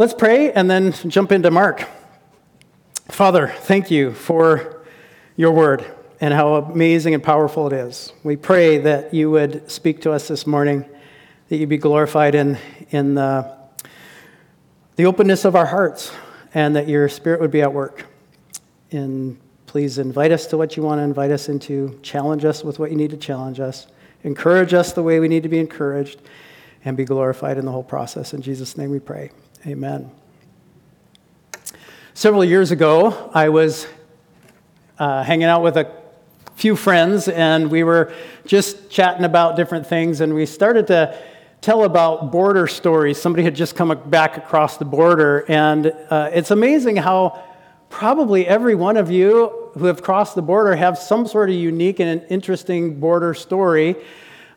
Let's pray and then jump into Mark. Father, thank you for your word and how amazing and powerful it is. We pray that you would speak to us this morning, that you be glorified in, in the, the openness of our hearts, and that your spirit would be at work. And please invite us to what you want to invite us into, challenge us with what you need to challenge us, encourage us the way we need to be encouraged, and be glorified in the whole process. In Jesus' name we pray. Amen. Several years ago, I was uh, hanging out with a few friends, and we were just chatting about different things, and we started to tell about border stories. Somebody had just come back across the border, and uh, it's amazing how probably every one of you who have crossed the border have some sort of unique and interesting border story.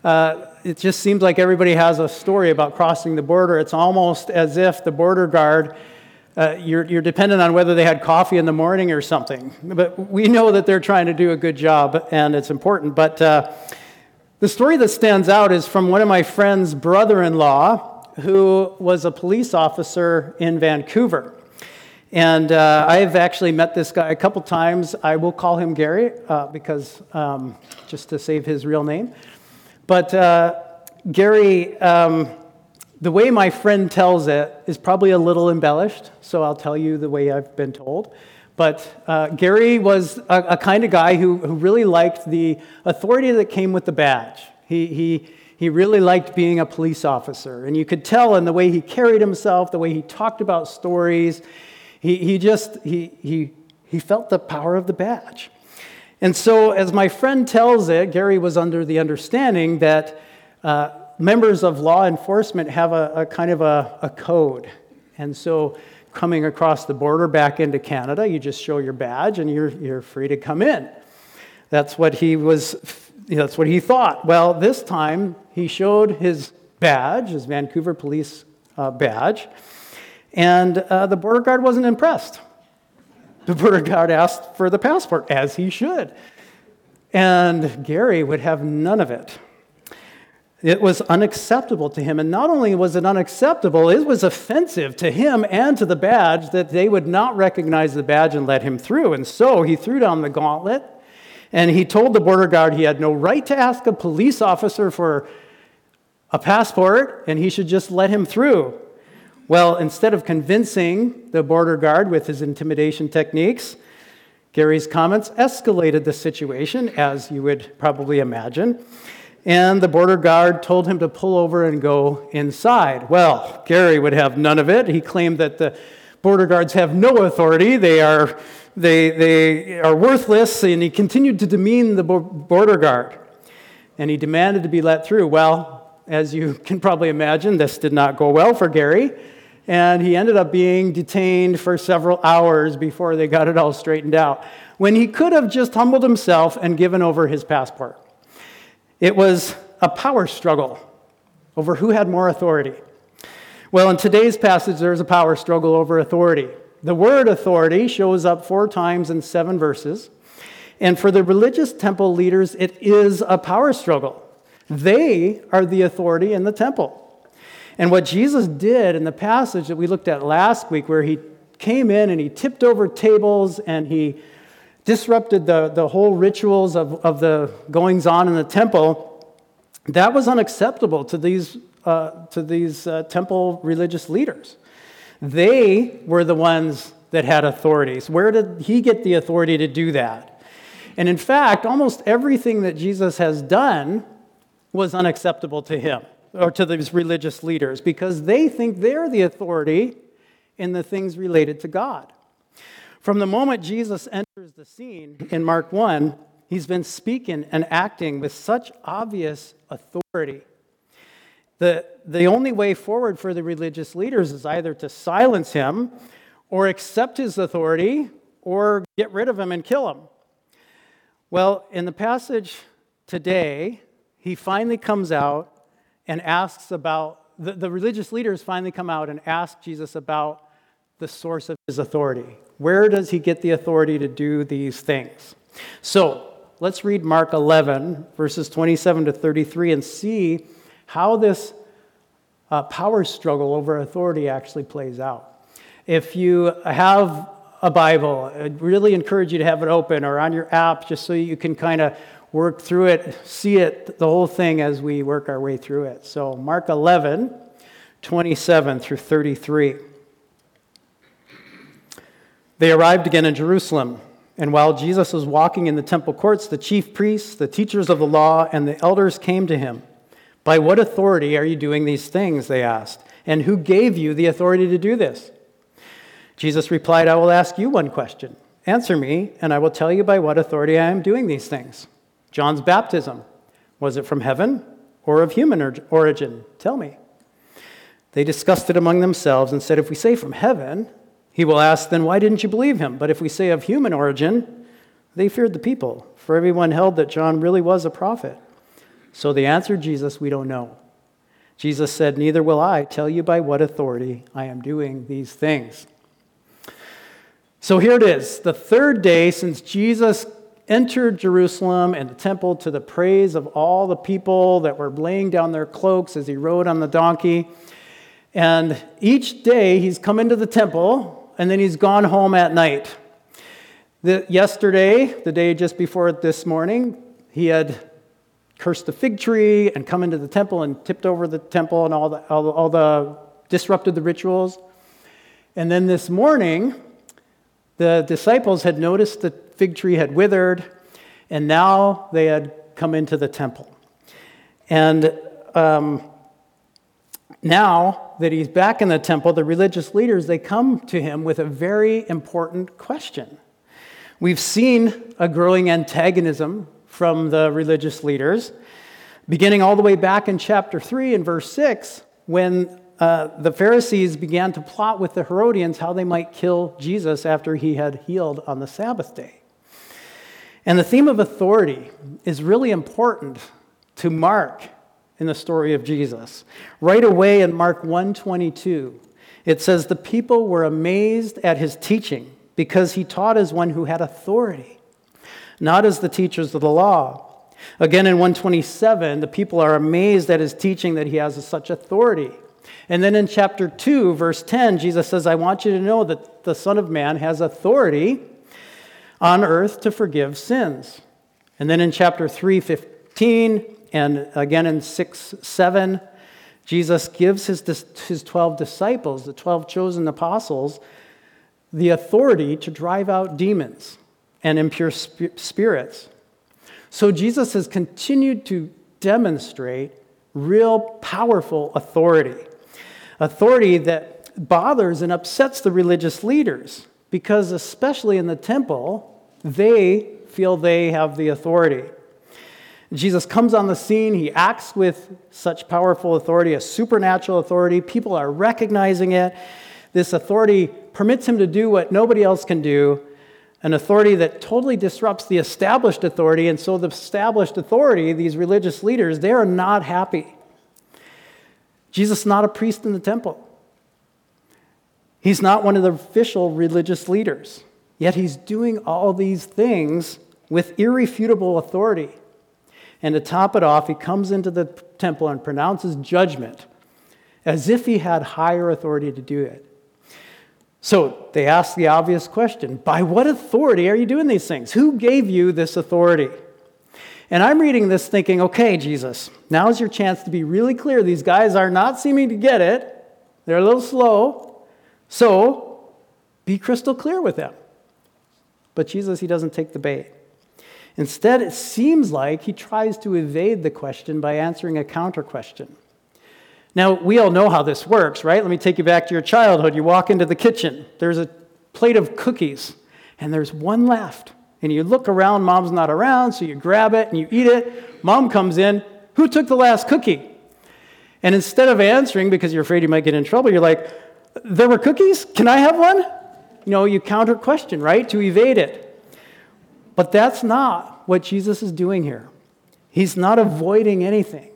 Uh, it just seems like everybody has a story about crossing the border. It's almost as if the border guard uh, you're, you're dependent on whether they had coffee in the morning or something. But we know that they're trying to do a good job, and it's important. But uh, the story that stands out is from one of my friend's brother in law, who was a police officer in Vancouver. And uh, I've actually met this guy a couple times. I will call him Gary uh, because um, just to save his real name. But uh, Gary. Um, the way my friend tells it is probably a little embellished, so I'll tell you the way I've been told. But uh, Gary was a, a, kind of guy who, who really liked the authority that came with the badge. He, he, he really liked being a police officer. And you could tell in the way he carried himself, the way he talked about stories, he, he just, he, he, he felt the power of the badge. And so, as my friend tells it, Gary was under the understanding that uh, members of law enforcement have a, a kind of a, a, code. And so, coming across the border back into Canada, you just show your badge and you're, you're free to come in. That's what he was, that's what he thought. Well, this time he showed his badge, his Vancouver police uh, badge, and uh, the border guard wasn't impressed. The border guard asked for the passport, as he should. And Gary would have none of it. It was unacceptable to him. And not only was it unacceptable, it was offensive to him and to the badge that they would not recognize the badge and let him through. And so he threw down the gauntlet and he told the border guard he had no right to ask a police officer for a passport and he should just let him through. Well, instead of convincing the border guard with his intimidation techniques, Gary's comments escalated the situation, as you would probably imagine and the border guard told him to pull over and go inside. Well, Gary would have none of it. He claimed that the border guards have no authority, they are, they, they are worthless, and he continued to demean the border guard. And he demanded to be let through. Well, as you can probably imagine, this did not go well for Gary. And he ended up being detained for several hours before they got it all straightened out, when he could have just humbled himself and given over his passport. It was a power struggle over who had more authority. Well, in today's passage, there's a power struggle over authority. The word authority shows up four times in seven verses. And for the religious temple leaders, it is a power struggle. They are the authority in the temple. And what Jesus did in the passage that we looked at last week, where he came in and he tipped over tables and he disrupted the, the whole rituals of, of the goings on in the temple, that was unacceptable to these, uh, to these uh, temple religious leaders. They were the ones that had authorities. Where did he get the authority to do that? And in fact, almost everything that Jesus has done was unacceptable to him or to these religious leaders because they think they're the authority in the things related to God. From the moment Jesus enters the scene in Mark 1, he's been speaking and acting with such obvious authority. The, the only way forward for the religious leaders is either to silence him or accept his authority or get rid of him and kill him. Well, in the passage today, he finally comes out and asks about, the, the religious leaders finally come out and ask Jesus about the source of his authority. Where does he get the authority to do these things? So let's read Mark 11, verses 27 to 33, and see how this uh, power struggle over authority actually plays out. If you have a Bible, I'd really encourage you to have it open or on your app just so you can kind of work through it, see it, the whole thing as we work our way through it. So, Mark 11, 27 through 33. They arrived again in Jerusalem. And while Jesus was walking in the temple courts, the chief priests, the teachers of the law, and the elders came to him. By what authority are you doing these things? They asked. And who gave you the authority to do this? Jesus replied, I will ask you one question. Answer me, and I will tell you by what authority I am doing these things. John's baptism, was it from heaven or of human origin? Tell me. They discussed it among themselves and said, If we say from heaven, he will ask, Then why didn't you believe him? But if we say of human origin, they feared the people, for everyone held that John really was a prophet. So they answered Jesus, We don't know. Jesus said, Neither will I tell you by what authority I am doing these things. So here it is, the third day since Jesus entered Jerusalem and the temple to the praise of all the people that were laying down their cloaks as he rode on the donkey. And each day he's come into the temple and then he's gone home at night. The, yesterday, the day just before this morning, he had cursed the fig tree and come into the temple and tipped over the temple and all the, all, all the disrupted the rituals. And then this morning, the disciples had noticed the fig tree had withered, and now they had come into the temple. And um, now that he's back in the temple, the religious leaders they come to him with a very important question. We've seen a growing antagonism from the religious leaders, beginning all the way back in chapter 3 and verse 6, when uh, the Pharisees began to plot with the Herodians how they might kill Jesus after he had healed on the Sabbath day. And the theme of authority is really important to Mark in the story of Jesus. Right away in Mark 122, it says the people were amazed at his teaching because he taught as one who had authority, not as the teachers of the law. Again in 127, the people are amazed at his teaching that he has such authority. And then in chapter 2, verse 10, Jesus says, I want you to know that the Son of Man has authority on earth to forgive sins. And then in chapter 3, 15, and again in 6, 7, Jesus gives his, his 12 disciples, the 12 chosen apostles, the authority to drive out demons and impure spirits. So Jesus has continued to demonstrate real powerful authority authority that bothers and upsets the religious leaders because, especially in the temple, they feel they have the authority. Jesus comes on the scene. He acts with such powerful authority, a supernatural authority. People are recognizing it. This authority permits him to do what nobody else can do, an authority that totally disrupts the established authority. And so, the established authority, these religious leaders, they are not happy. Jesus is not a priest in the temple. He's not one of the official religious leaders. Yet he's doing all these things with irrefutable authority. And to top it off, he comes into the temple and pronounces judgment as if he had higher authority to do it. So they ask the obvious question By what authority are you doing these things? Who gave you this authority? And I'm reading this thinking, okay, Jesus, now's your chance to be really clear. These guys are not seeming to get it, they're a little slow. So be crystal clear with them. But Jesus, he doesn't take the bait. Instead, it seems like he tries to evade the question by answering a counter question. Now, we all know how this works, right? Let me take you back to your childhood. You walk into the kitchen, there's a plate of cookies, and there's one left and you look around, mom's not around, so you grab it and you eat it. Mom comes in, who took the last cookie? And instead of answering because you're afraid you might get in trouble, you're like, there were cookies? Can I have one? You know, you counter question, right? To evade it. But that's not what Jesus is doing here. He's not avoiding anything.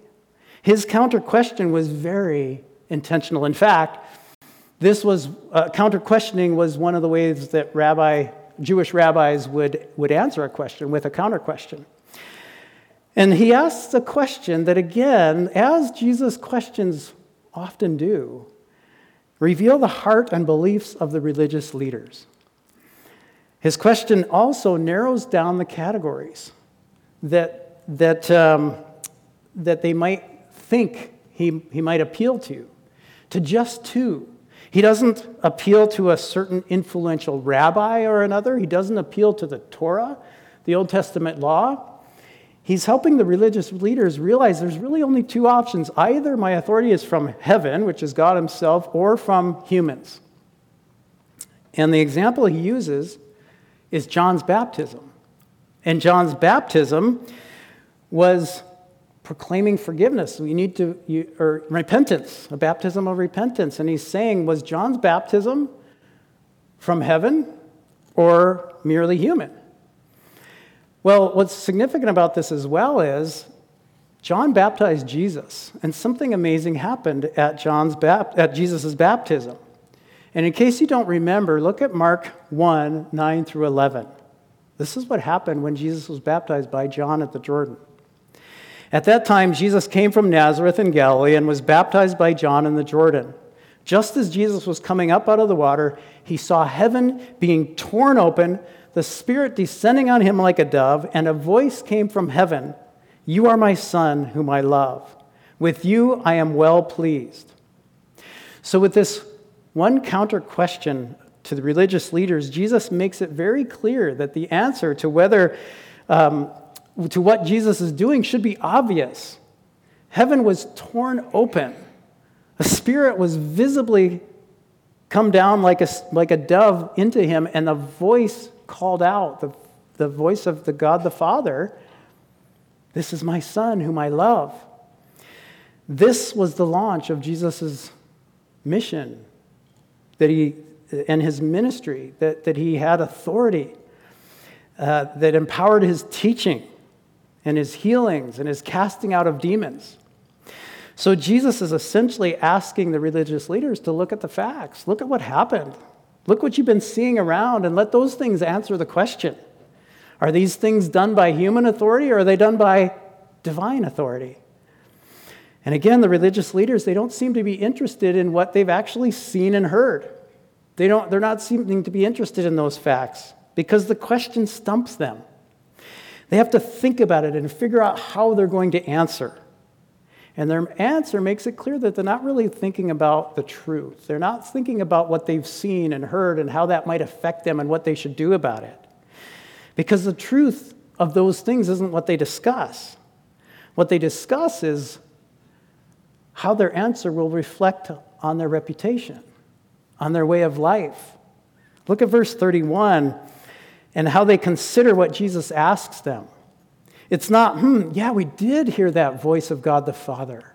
His counter question was very intentional. In fact, this was uh, counter questioning was one of the ways that Rabbi Jewish rabbis would, would answer a question with a counter question. And he asks a question that, again, as Jesus questions often do, reveal the heart and beliefs of the religious leaders. His question also narrows down the categories that, that, um, that they might think he, he might appeal to, to just two. He doesn't appeal to a certain influential rabbi or another. He doesn't appeal to the Torah, the Old Testament law. He's helping the religious leaders realize there's really only two options. Either my authority is from heaven, which is God Himself, or from humans. And the example he uses is John's baptism. And John's baptism was proclaiming forgiveness. We need to, you, or repentance, a baptism of repentance. And he's saying, was John's baptism from heaven or merely human? Well, what's significant about this as well is John baptized Jesus, and something amazing happened at, John's bap- at Jesus' baptism. And in case you don't remember, look at Mark 1 9 through 11. This is what happened when Jesus was baptized by John at the Jordan. At that time, Jesus came from Nazareth in Galilee and was baptized by John in the Jordan. Just as Jesus was coming up out of the water, he saw heaven being torn open the Spirit descending on him like a dove, and a voice came from heaven You are my Son, whom I love. With you I am well pleased. So, with this one counter question to the religious leaders, Jesus makes it very clear that the answer to whether um, to what Jesus is doing should be obvious. Heaven was torn open. A Spirit was visibly come down like a, like a dove into him, and a voice called out, the, the voice of the God the Father, This is my Son whom I love. This was the launch of Jesus' mission that he, and his ministry, that, that he had authority, uh, that empowered his teaching and his healings and his casting out of demons. So Jesus is essentially asking the religious leaders to look at the facts. Look at what happened. Look what you've been seeing around and let those things answer the question. Are these things done by human authority or are they done by divine authority? And again, the religious leaders, they don't seem to be interested in what they've actually seen and heard. They don't, they're not seeming to be interested in those facts because the question stumps them. They have to think about it and figure out how they're going to answer. And their answer makes it clear that they're not really thinking about the truth. They're not thinking about what they've seen and heard and how that might affect them and what they should do about it. Because the truth of those things isn't what they discuss. What they discuss is how their answer will reflect on their reputation, on their way of life. Look at verse 31 and how they consider what Jesus asks them. It's not, hmm, yeah, we did hear that voice of God the Father.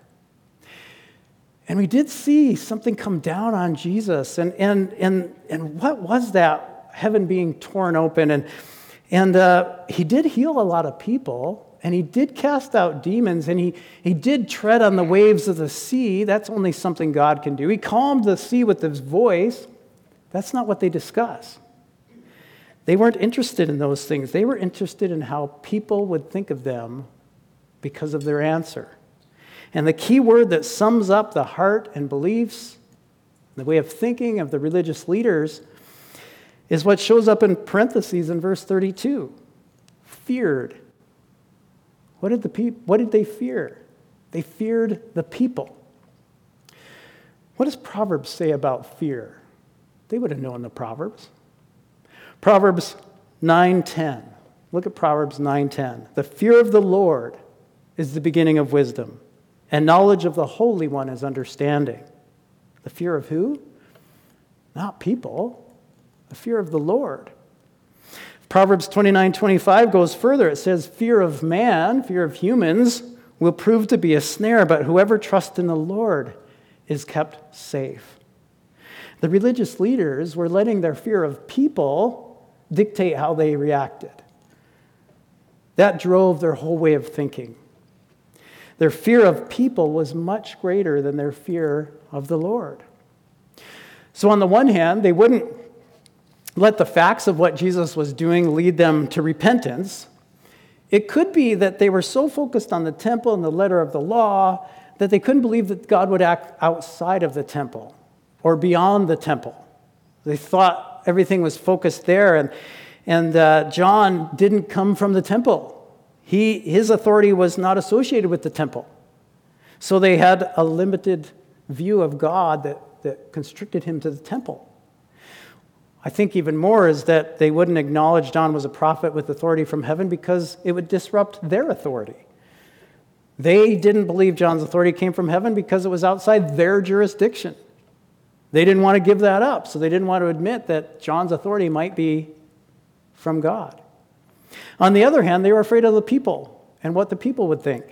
And we did see something come down on Jesus. And, and, and, and what was that? Heaven being torn open. And, and uh, he did heal a lot of people. And he did cast out demons. And he, he did tread on the waves of the sea. That's only something God can do. He calmed the sea with his voice. That's not what they discuss. They weren't interested in those things. They were interested in how people would think of them because of their answer. And the key word that sums up the heart and beliefs, the way of thinking of the religious leaders, is what shows up in parentheses in verse 32 feared. What did, the pe- what did they fear? They feared the people. What does Proverbs say about fear? They would have known the Proverbs. Proverbs 9:10. Look at Proverbs 9:10. The fear of the Lord is the beginning of wisdom, and knowledge of the Holy One is understanding. The fear of who? Not people. The fear of the Lord. Proverbs 29:25 goes further. It says, "Fear of man, fear of humans, will prove to be a snare, but whoever trusts in the Lord is kept safe." The religious leaders were letting their fear of people dictate how they reacted. That drove their whole way of thinking. Their fear of people was much greater than their fear of the Lord. So, on the one hand, they wouldn't let the facts of what Jesus was doing lead them to repentance. It could be that they were so focused on the temple and the letter of the law that they couldn't believe that God would act outside of the temple or beyond the temple. They thought everything was focused there, and, and uh, John didn't come from the temple. He, his authority was not associated with the temple. So they had a limited view of God that, that constricted him to the temple. I think even more is that they wouldn't acknowledge John was a prophet with authority from heaven because it would disrupt their authority. They didn't believe John's authority came from heaven because it was outside their jurisdiction. They didn't want to give that up, so they didn't want to admit that John's authority might be from God. On the other hand, they were afraid of the people and what the people would think,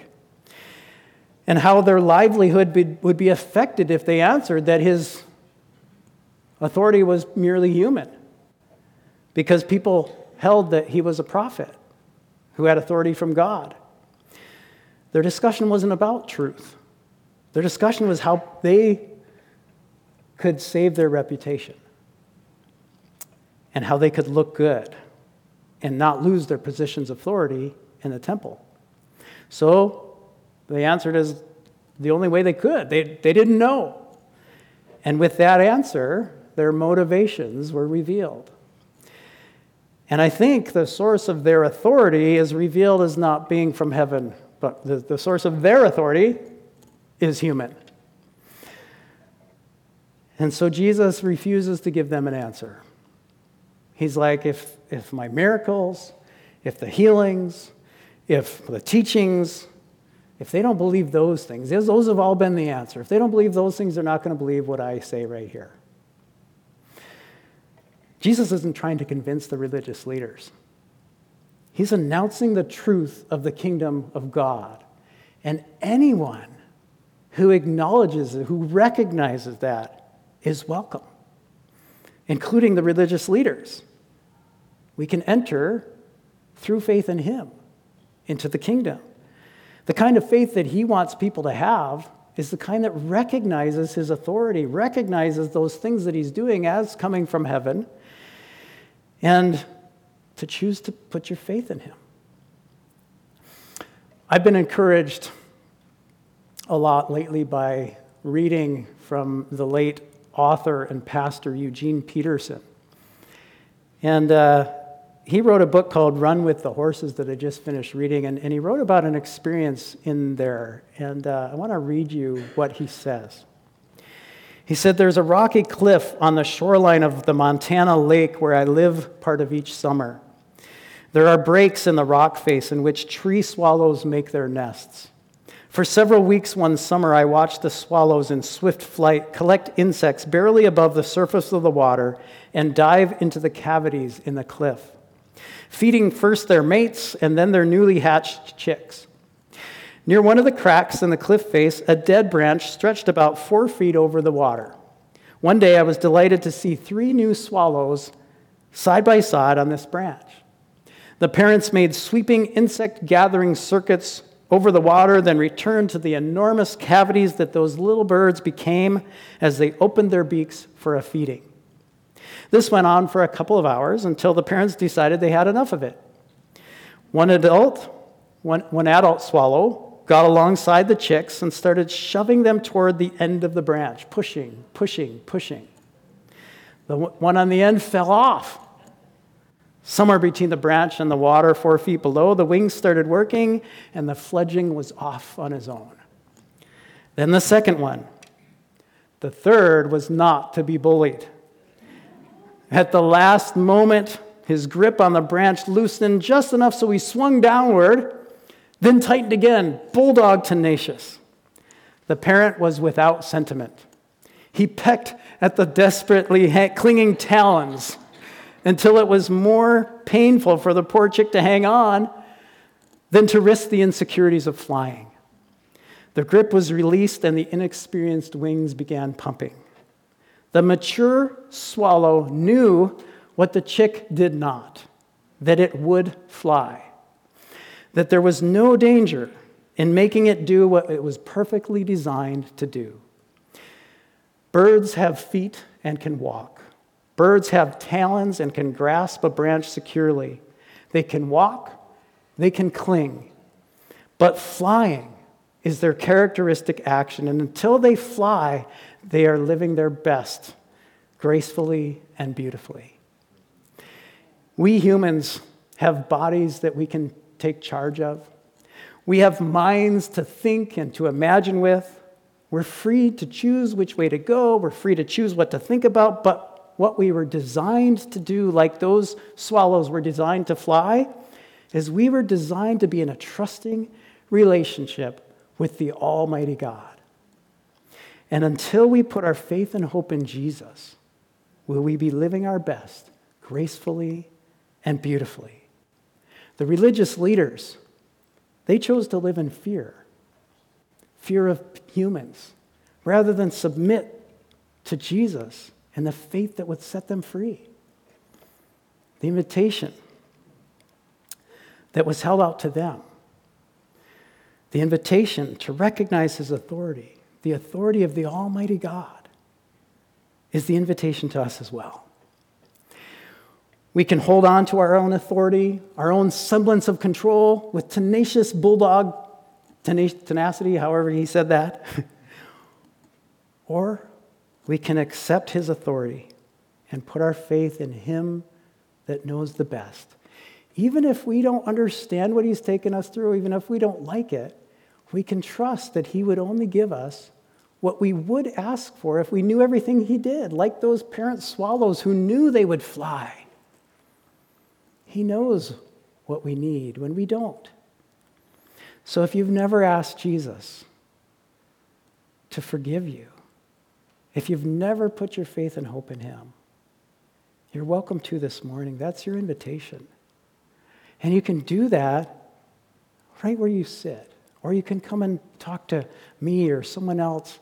and how their livelihood would be affected if they answered that his authority was merely human, because people held that he was a prophet who had authority from God. Their discussion wasn't about truth. Their discussion was how they could save their reputation and how they could look good and not lose their positions of authority in the temple. So they answered as the only way they could. They, they didn't know. And with that answer, their motivations were revealed. And I think the source of their authority is revealed as not being from heaven but the, the source of their authority is human. And so Jesus refuses to give them an answer. He's like, if, if my miracles, if the healings, if the teachings, if they don't believe those things, those have all been the answer. If they don't believe those things, they're not going to believe what I say right here. Jesus isn't trying to convince the religious leaders. He's announcing the truth of the kingdom of God. And anyone who acknowledges it, who recognizes that, is welcome, including the religious leaders. We can enter through faith in Him into the kingdom. The kind of faith that He wants people to have is the kind that recognizes His authority, recognizes those things that He's doing as coming from heaven, and to choose to put your faith in Him. I've been encouraged a lot lately by reading from the late author and pastor Eugene Peterson. And uh, he wrote a book called Run with the Horses that I just finished reading, and, and he wrote about an experience in there. And uh, I want to read you what he says. He said, There's a rocky cliff on the shoreline of the Montana lake where I live part of each summer. There are breaks in the rock face in which tree swallows make their nests. For several weeks one summer, I watched the swallows in swift flight collect insects barely above the surface of the water and dive into the cavities in the cliff, feeding first their mates and then their newly hatched chicks. Near one of the cracks in the cliff face, a dead branch stretched about four feet over the water. One day, I was delighted to see three new swallows side by side on this branch. The parents made sweeping insect gathering circuits over the water, then returned to the enormous cavities that those little birds became as they opened their beaks for a feeding. This went on for a couple of hours until the parents decided they had enough of it. One adult, one, one adult swallow got alongside the chicks and started shoving them toward the end of the branch, pushing, pushing, pushing. The one on the end fell off Somewhere between the branch and the water, four feet below, the wings started working and the fledgling was off on his own. Then the second one. The third was not to be bullied. At the last moment, his grip on the branch loosened just enough so he swung downward, then tightened again, bulldog tenacious. The parent was without sentiment. He pecked at the desperately clinging talons until it was more painful for the poor chick to hang on than to risk the insecurities of flying. The grip was released and the inexperienced wings began pumping. The mature swallow knew what the chick did not that it would fly, that there was no danger in making it do what it was perfectly designed to do. Birds have feet and can walk. Birds have talons and can grasp a branch securely. They can walk, they can cling. But flying is their characteristic action. And until they fly, they are living their best, gracefully and beautifully. We humans have bodies that we can take charge of. We have minds to think and to imagine with. We're free to choose which way to go. We're free to choose what to think about. But what we were designed to do, like those swallows were designed to fly, is we were designed to be in a trusting relationship with the Almighty God. And until we put our faith and hope in Jesus, will we be living our best gracefully and beautifully. The religious leaders, they chose to live in fear fear of humans, rather than submit to Jesus and the faith that would set them free. The invitation that was held out to them, the invitation to recognize his authority, the authority of the Almighty God, is the invitation to us as well. We can hold on to our own authority, our own semblance of control with tenacious bulldog tenacity, however he said that. or we can accept his authority and put our faith in him that knows the best. Even if we don't understand what he's taken us through, even if we don't like it, we can trust that he would only give us what we would ask for if we knew everything he did, like those parent swallows who knew they would fly. He knows what we need when we don't. So if you've never asked Jesus to forgive you, if you've never put your faith and hope in him, you're welcome to this morning. That's your invitation. And you can do that right where you sit. Or you can come and talk to me or someone else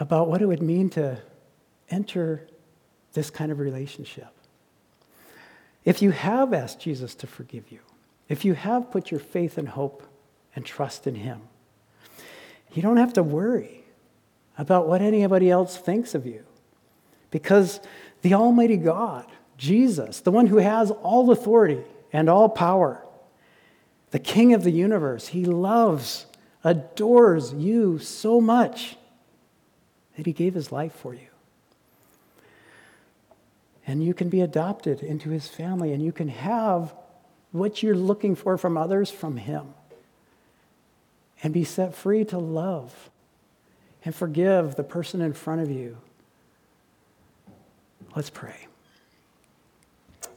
about what it would mean to enter this kind of relationship. If you have asked Jesus to forgive you, if you have put your faith and hope and trust in Him, you don't have to worry about what anybody else thinks of you. Because the Almighty God, Jesus, the one who has all authority and all power, the King of the universe, He loves, adores you so much that He gave His life for you. And you can be adopted into his family and you can have what you're looking for from others from him. And be set free to love and forgive the person in front of you. Let's pray.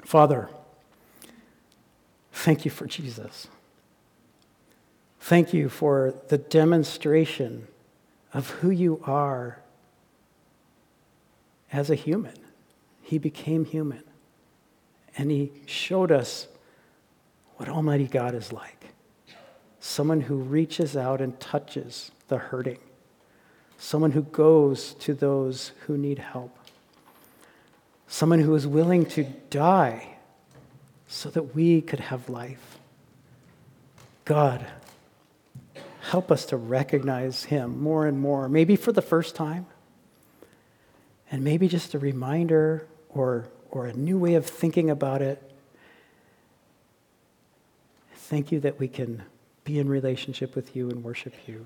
Father, thank you for Jesus. Thank you for the demonstration of who you are as a human. He became human. And he showed us what Almighty God is like someone who reaches out and touches the hurting, someone who goes to those who need help, someone who is willing to die so that we could have life. God, help us to recognize him more and more, maybe for the first time, and maybe just a reminder or, or a new way of thinking about it. Thank you that we can be in relationship with you and worship you.